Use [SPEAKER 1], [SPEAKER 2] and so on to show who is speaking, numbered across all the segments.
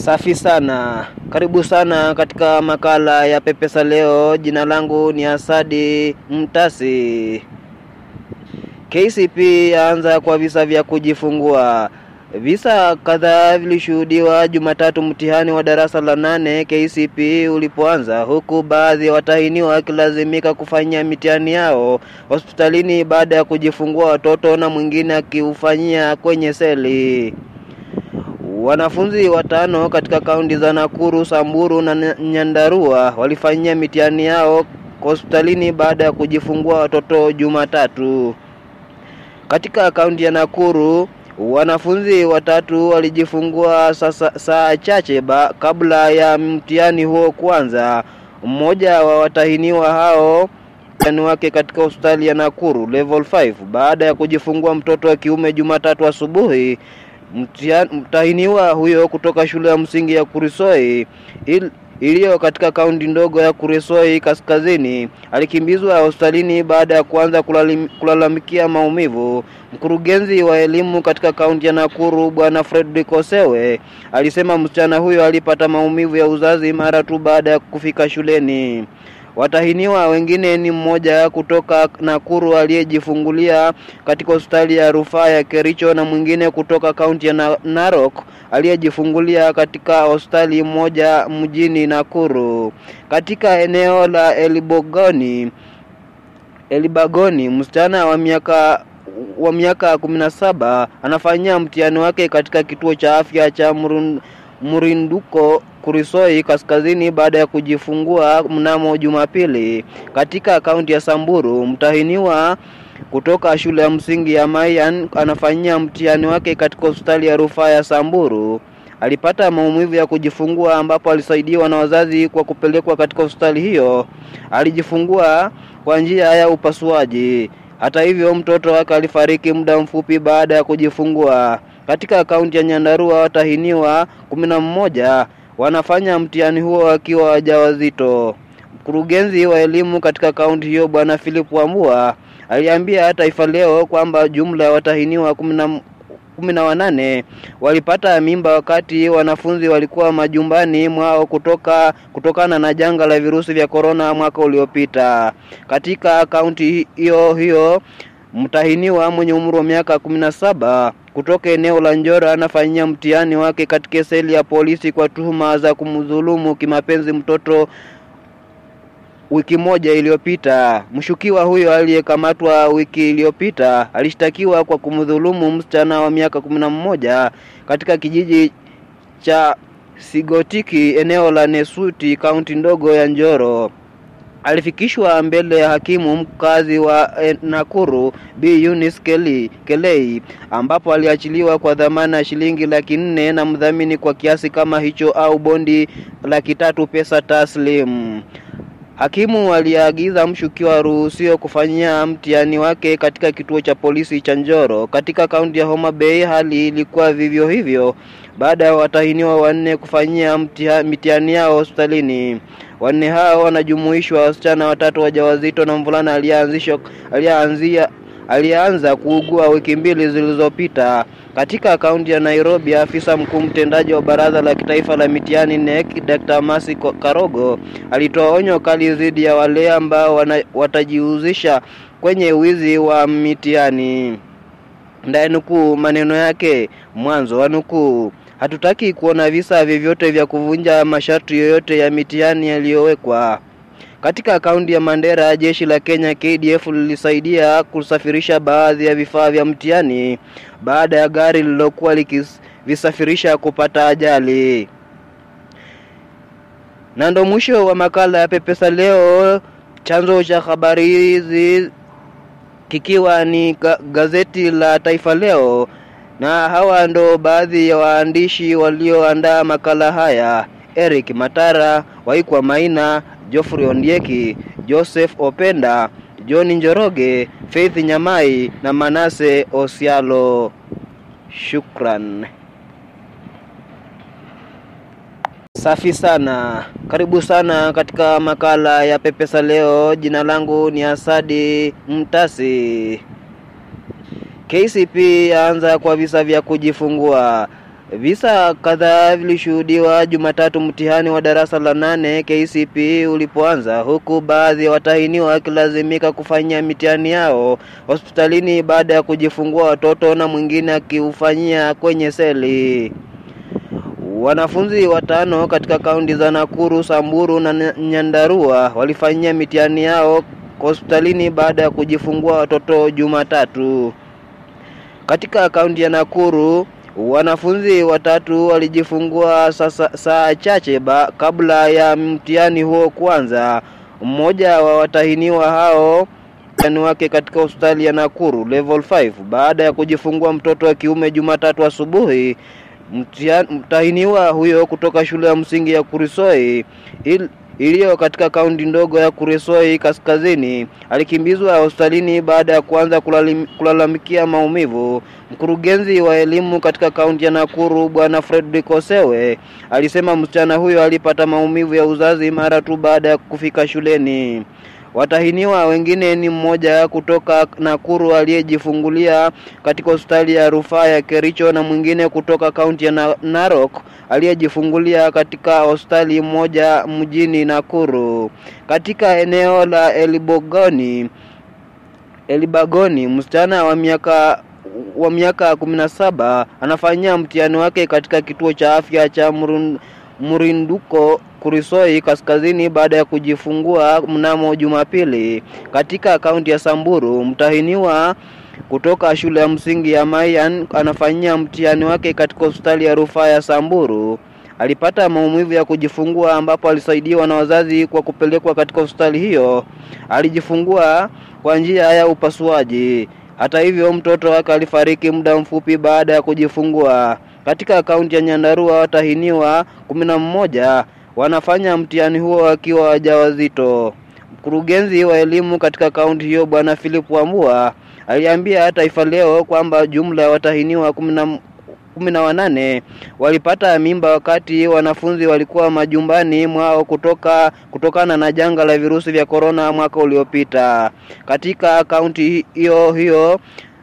[SPEAKER 1] Safi sana, karibu sana katika makala ya Pepesa Leo. Jina langu ni Asadi Mtasi. KCP yaanza kwa visa vya kujifungua. Visa kadhaa vilishuhudiwa Jumatatu mtihani wa darasa la nane KCP ulipoanza, huku baadhi ya watahiniwa wakilazimika kufanyia mitihani yao hospitalini baada ya kujifungua watoto na mwingine akiufanyia kwenye seli. Wanafunzi watano katika kaunti za Nakuru, Samburu na Nyandarua walifanyia mitihani yao hospitalini baada ya kujifungua watoto Jumatatu. Katika kaunti ya Nakuru, wanafunzi watatu walijifungua saa chache ba, kabla ya mtihani huo kuanza. Mmoja wa watahiniwa hao mtihani wake katika hospitali ya Nakuru level 5 baada ya kujifungua mtoto wa kiume Jumatatu asubuhi. Mtahiniwa huyo kutoka shule ya msingi ya Kurisoi il, iliyo katika kaunti ndogo ya Kuresoi kaskazini alikimbizwa hospitalini baada ya kuanza kulalim, kulalamikia maumivu. Mkurugenzi wa elimu katika kaunti ya Nakuru Bwana Fredrick Osewe alisema msichana huyo alipata maumivu ya uzazi mara tu baada ya kufika shuleni. Watahiniwa wengine ni mmoja kutoka Nakuru aliyejifungulia katika hospitali ya rufaa ya Kericho na mwingine kutoka kaunti ya Narok aliyejifungulia katika hospitali moja mjini Nakuru. Katika eneo la Elibogoni Elibagoni, msichana wa miaka wa miaka kumi na saba anafanyia mtihani wake katika kituo cha afya cha Murun, Murinduko Kurisoi kaskazini baada ya kujifungua mnamo Jumapili. Katika kaunti ya Samburu, mtahiniwa kutoka shule ya msingi ya Mayan anafanyia mtihani wake katika hospitali ya rufaa ya Samburu. Alipata maumivu ya kujifungua ambapo alisaidiwa na wazazi kwa kupelekwa katika hospitali hiyo. Alijifungua kwa njia ya upasuaji. Hata hivyo, mtoto wake alifariki muda mfupi baada ya kujifungua. Katika kaunti ya Nyandarua, watahiniwa kumi na mmoja wanafanya mtihani huo wakiwa wajawazito. Mkurugenzi wa elimu katika kaunti hiyo Bwana Philip Wambua aliambia Taifa Leo kwamba jumla ya watahiniwa kumi na wanane walipata mimba wakati wanafunzi walikuwa majumbani mwao kutoka kutokana na janga la virusi vya korona mwaka uliopita. Katika kaunti hiyo hiyo mtahiniwa mwenye umri wa miaka kumi na saba kutoka eneo la Njoro anafanyia mtihani wake katika seli ya polisi kwa tuhuma za kumdhulumu kimapenzi mtoto wiki moja iliyopita. Mshukiwa huyo aliyekamatwa wiki iliyopita alishtakiwa kwa kumdhulumu msichana wa miaka kumi na mmoja katika kijiji cha Sigotiki eneo la Nesuti kaunti ndogo ya Njoro. Alifikishwa mbele ya hakimu mkazi wa Nakuru B Eunice Kelei ambapo aliachiliwa kwa dhamana ya shilingi laki nne na mdhamini kwa kiasi kama hicho au bondi laki tatu pesa taslim. Hakimu aliagiza mshukiwa aruhusiwe kufanyia mtihani wake katika kituo cha polisi cha Njoro katika kaunti ya Homa Bay. Hali ilikuwa vivyo hivyo baada ya watahiniwa wanne kufanyia mitihani yao hospitalini. Wanne hao wanajumuishwa wasichana watatu wajawazito na mvulana aliyeanzisha aliyeanzia alianza kuugua wiki mbili zilizopita. Katika kaunti ya Nairobi, afisa mkuu mtendaji wa baraza la kitaifa la mitihani NEC Dr. Masi Karogo alitoa onyo kali dhidi ya wale ambao watajihusisha kwenye wizi wa mitihani. Ndaye nukuu maneno yake, mwanzo wa nukuu. Hatutaki kuona visa vyovyote vya kuvunja masharti yoyote ya mitihani yaliyowekwa. Katika kaunti ya Mandera, jeshi la Kenya KDF lilisaidia kusafirisha baadhi ya vifaa vya mtihani baada ya gari lililokuwa likivisafirisha kupata ajali. Na ndo mwisho wa makala ya Pepesa Leo, chanzo cha habari hizi kikiwa ni gazeti la Taifa Leo, na hawa ndo baadhi ya waandishi walioandaa makala haya: Eric Matara, Waikwa Maina, Geoffrey Ondieki, Joseph Openda, John Njoroge, Faith Nyamai na Manase Osialo. Shukran. Safi sana, karibu sana katika makala ya Pepesa Leo. Jina langu ni Asadi Mtasi. KCP yaanza kwa visa vya kujifungua. Visa kadhaa vilishuhudiwa Jumatatu mtihani wa darasa la nane KCPE ulipoanza, huku baadhi ya watahiniwa wakilazimika kufanyia mitihani yao hospitalini baada ya kujifungua watoto na mwingine akiufanyia kwenye seli. Wanafunzi watano katika kaunti za Nakuru, Samburu na Nyandarua walifanyia mitihani yao hospitalini baada ya kujifungua watoto Jumatatu. Katika kaunti ya Nakuru wanafunzi watatu walijifungua saa chache ba, kabla ya mtihani huo kuanza. Mmoja wa watahiniwa hao mtihani wake katika hospitali ya Nakuru level 5 baada ya kujifungua mtoto wa kiume Jumatatu asubuhi. Mtahiniwa huyo kutoka shule ya msingi ya Kurisoi iliyo katika kaunti ndogo ya Kuresoi kaskazini alikimbizwa hospitalini baada ya kuanza kulalim, kulalamikia maumivu. Mkurugenzi wa elimu katika kaunti ya Nakuru Bwana Fredrick Osewe alisema msichana huyo alipata maumivu ya uzazi mara tu baada ya kufika shuleni. Watahiniwa wengine ni mmoja kutoka Nakuru aliyejifungulia katika hospitali ya rufaa ya Kericho na mwingine kutoka kaunti ya Narok aliyejifungulia katika hospitali moja mjini Nakuru. Katika eneo la Elibogoni Elibagoni, msichana wa miaka wa miaka kumi na saba anafanyia mtihani wake katika kituo cha afya cha Murinduko Kurisoi kaskazini baada ya kujifungua mnamo Jumapili. Katika kaunti ya Samburu, mtahiniwa kutoka shule ya msingi ya Mayan anafanyia mtihani wake katika hospitali ya rufaa ya Samburu. Alipata maumivu ya kujifungua ambapo alisaidiwa na wazazi kwa kupelekwa katika hospitali hiyo. Alijifungua kwa njia ya upasuaji. Hata hivyo, mtoto wake alifariki muda mfupi baada ya kujifungua. Katika kaunti ya Nyandarua, watahiniwa kumi na mmoja wanafanya mtihani huo wakiwa wajawazito. Mkurugenzi wa elimu katika kaunti hiyo Bwana Philip Wambua aliambia Taifa Leo kwamba jumla ya watahiniwa kumi na wanane walipata mimba wakati wanafunzi walikuwa majumbani mwao kutoka kutokana na janga la virusi vya korona mwaka uliopita. Katika kaunti hiyo hiyo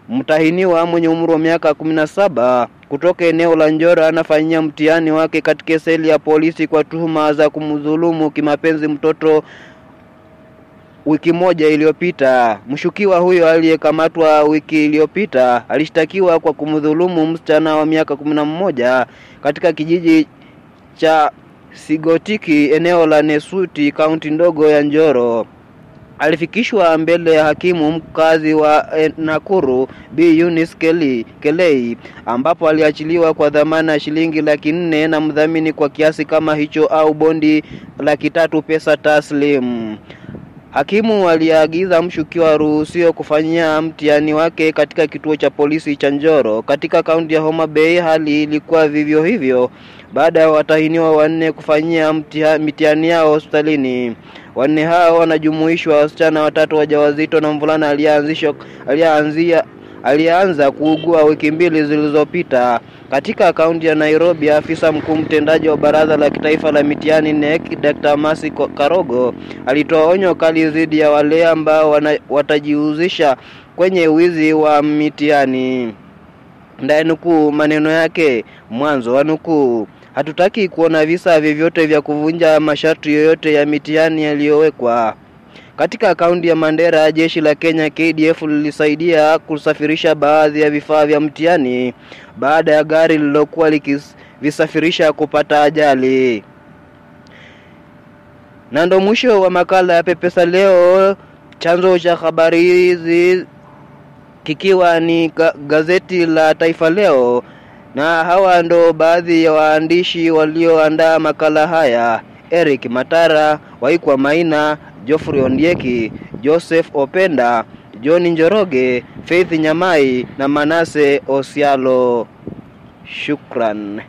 [SPEAKER 1] mtahiniwa mwenye umri wa miaka kumi na saba kutoka eneo la Njoro anafanyia mtihani wake katika seli ya polisi kwa tuhuma za kumdhulumu kimapenzi mtoto wiki moja iliyopita. Mshukiwa huyo aliyekamatwa wiki iliyopita alishtakiwa kwa kumdhulumu msichana wa miaka kumi na mmoja katika kijiji cha Sigotiki eneo la Nesuti kaunti ndogo ya Njoro. Alifikishwa mbele ya hakimu mkazi wa Nakuru B Eunice Kelly, Kelei ambapo aliachiliwa kwa dhamana ya shilingi laki nne na mdhamini kwa kiasi kama hicho au bondi laki tatu pesa taslim. Hakimu aliagiza mshukiwa aruhusiwe kufanyia mtihani wake katika kituo cha polisi cha Njoro katika kaunti ya Homa Bay. Hali ilikuwa vivyo hivyo baada ya watahiniwa wanne kufanyia mitihani yao hospitalini. Wanne hao wanajumuishwa wasichana watatu wajawazito na mvulana aliyeanzia alianza kuugua wiki mbili zilizopita. Katika kaunti ya Nairobi, afisa mkuu mtendaji wa baraza la kitaifa la mitihani NEC Dr. Masi Karogo alitoa onyo kali dhidi ya wale ambao watajihusisha kwenye wizi wa mitihani. Ndaye nukuu maneno yake, mwanzo wa nukuu. Hatutaki kuona visa vyovyote vya kuvunja masharti yoyote ya mitihani yaliyowekwa. Katika kaunti ya Mandera, jeshi la Kenya KDF lilisaidia kusafirisha baadhi ya vifaa vya mtihani baada ya gari lililokuwa likivisafirisha kupata ajali. Na ndo mwisho wa makala ya Pepesa leo, chanzo cha habari hizi kikiwa ni gazeti la Taifa Leo, na hawa ndo baadhi ya waandishi walioandaa makala haya: Eric Matara, Waikwa Maina, Geoffrey Ondieki, Joseph Openda, John Njoroge, Faith Nyamai na Manase Osialo. Shukran.